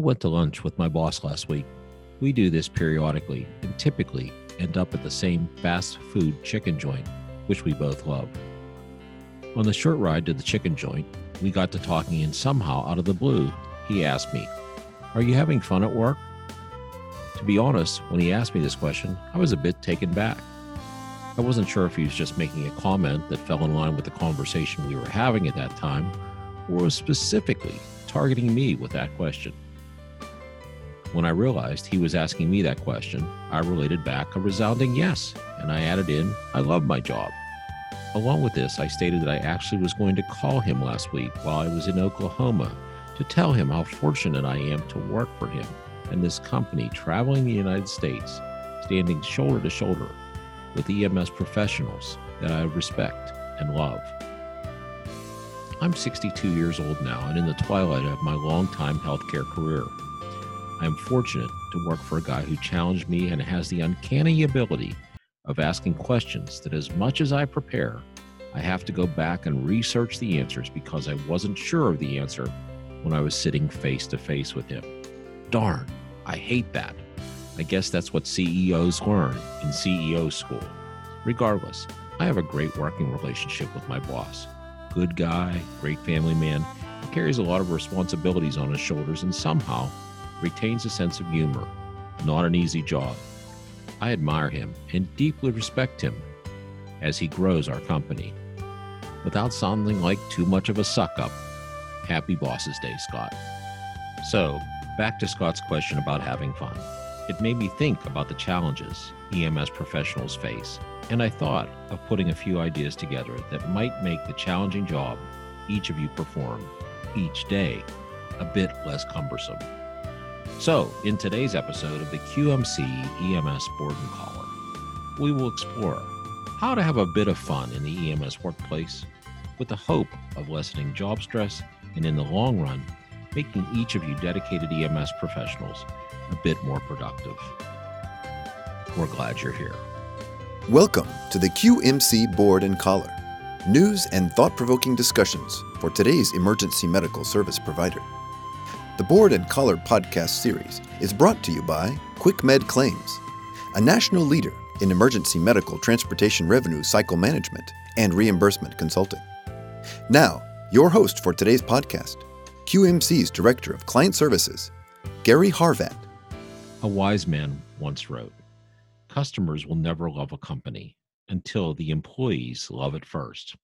I went to lunch with my boss last week. We do this periodically and typically end up at the same fast food chicken joint, which we both love. On the short ride to the chicken joint, we got to talking, and somehow, out of the blue, he asked me, Are you having fun at work? To be honest, when he asked me this question, I was a bit taken back. I wasn't sure if he was just making a comment that fell in line with the conversation we were having at that time, or was specifically targeting me with that question. When I realized he was asking me that question, I related back a resounding yes, and I added in, I love my job. Along with this, I stated that I actually was going to call him last week while I was in Oklahoma to tell him how fortunate I am to work for him and this company traveling the United States, standing shoulder to shoulder with EMS professionals that I respect and love. I'm 62 years old now and in the twilight of my long-time healthcare career. I am fortunate to work for a guy who challenged me and has the uncanny ability of asking questions that, as much as I prepare, I have to go back and research the answers because I wasn't sure of the answer when I was sitting face to face with him. Darn, I hate that. I guess that's what CEOs learn in CEO school. Regardless, I have a great working relationship with my boss. Good guy, great family man, carries a lot of responsibilities on his shoulders and somehow retains a sense of humor. Not an easy job. I admire him and deeply respect him as he grows our company. Without sounding like too much of a suck up, happy Bosses Day, Scott. So, back to Scott's question about having fun. It made me think about the challenges EMS professionals face, and I thought of putting a few ideas together that might make the challenging job each of you perform each day a bit less cumbersome. So, in today's episode of the QMC EMS Board and Collar, we will explore how to have a bit of fun in the EMS workplace with the hope of lessening job stress and, in the long run, making each of you dedicated EMS professionals a bit more productive. We're glad you're here. Welcome to the QMC Board and Collar news and thought provoking discussions for today's emergency medical service provider. The Board and Collar podcast series is brought to you by QuickMed Claims, a national leader in emergency medical transportation revenue cycle management and reimbursement consulting. Now, your host for today's podcast, QMC's Director of Client Services, Gary Harvat. A wise man once wrote Customers will never love a company until the employees love it first.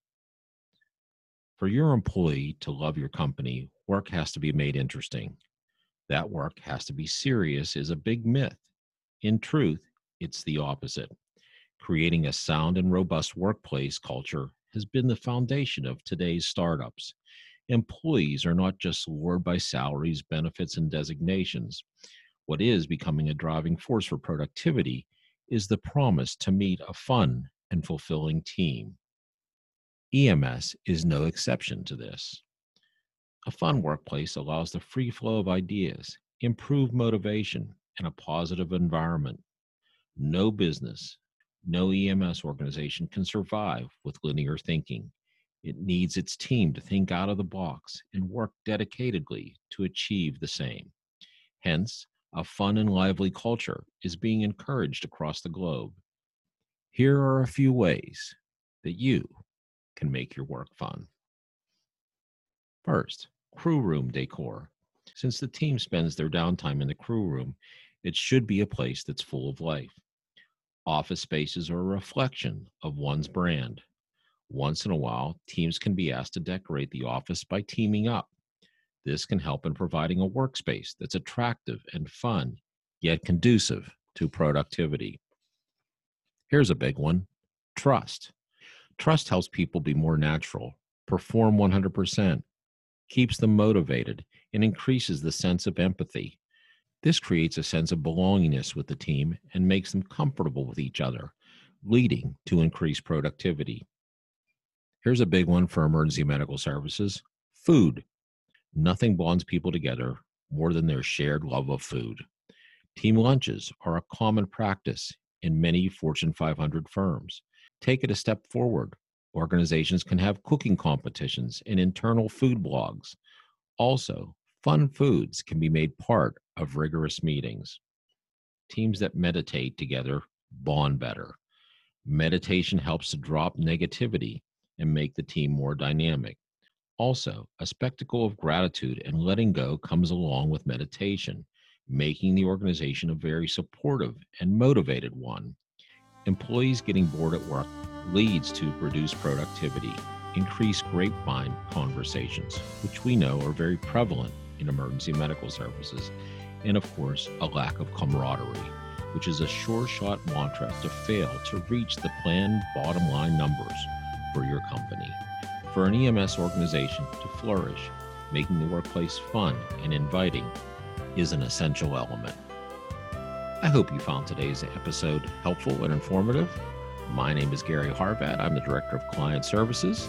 For your employee to love your company, work has to be made interesting. That work has to be serious is a big myth. In truth, it's the opposite. Creating a sound and robust workplace culture has been the foundation of today's startups. Employees are not just lured by salaries, benefits, and designations. What is becoming a driving force for productivity is the promise to meet a fun and fulfilling team. EMS is no exception to this. A fun workplace allows the free flow of ideas, improved motivation, and a positive environment. No business, no EMS organization can survive with linear thinking. It needs its team to think out of the box and work dedicatedly to achieve the same. Hence, a fun and lively culture is being encouraged across the globe. Here are a few ways that you can make your work fun. First, crew room decor. Since the team spends their downtime in the crew room, it should be a place that's full of life. Office spaces are a reflection of one's brand. Once in a while, teams can be asked to decorate the office by teaming up. This can help in providing a workspace that's attractive and fun, yet conducive to productivity. Here's a big one trust. Trust helps people be more natural, perform 100%, keeps them motivated, and increases the sense of empathy. This creates a sense of belongingness with the team and makes them comfortable with each other, leading to increased productivity. Here's a big one for emergency medical services food. Nothing bonds people together more than their shared love of food. Team lunches are a common practice in many Fortune 500 firms. Take it a step forward. Organizations can have cooking competitions and internal food blogs. Also, Fun foods can be made part of rigorous meetings. Teams that meditate together bond better. Meditation helps to drop negativity and make the team more dynamic. Also, a spectacle of gratitude and letting go comes along with meditation, making the organization a very supportive and motivated one. Employees getting bored at work leads to reduced productivity, increased grapevine conversations, which we know are very prevalent in emergency medical services, and of course, a lack of camaraderie, which is a sure shot mantra to fail to reach the planned bottom line numbers for your company. For an EMS organization to flourish, making the workplace fun and inviting is an essential element. I hope you found today's episode helpful and informative. My name is Gary Harvat. I'm the Director of Client Services.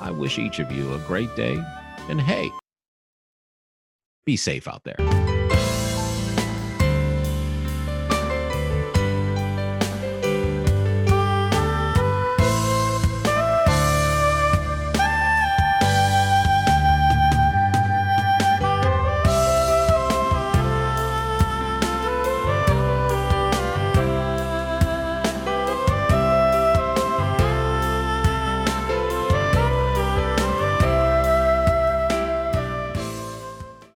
I wish each of you a great day, and hey, be safe out there.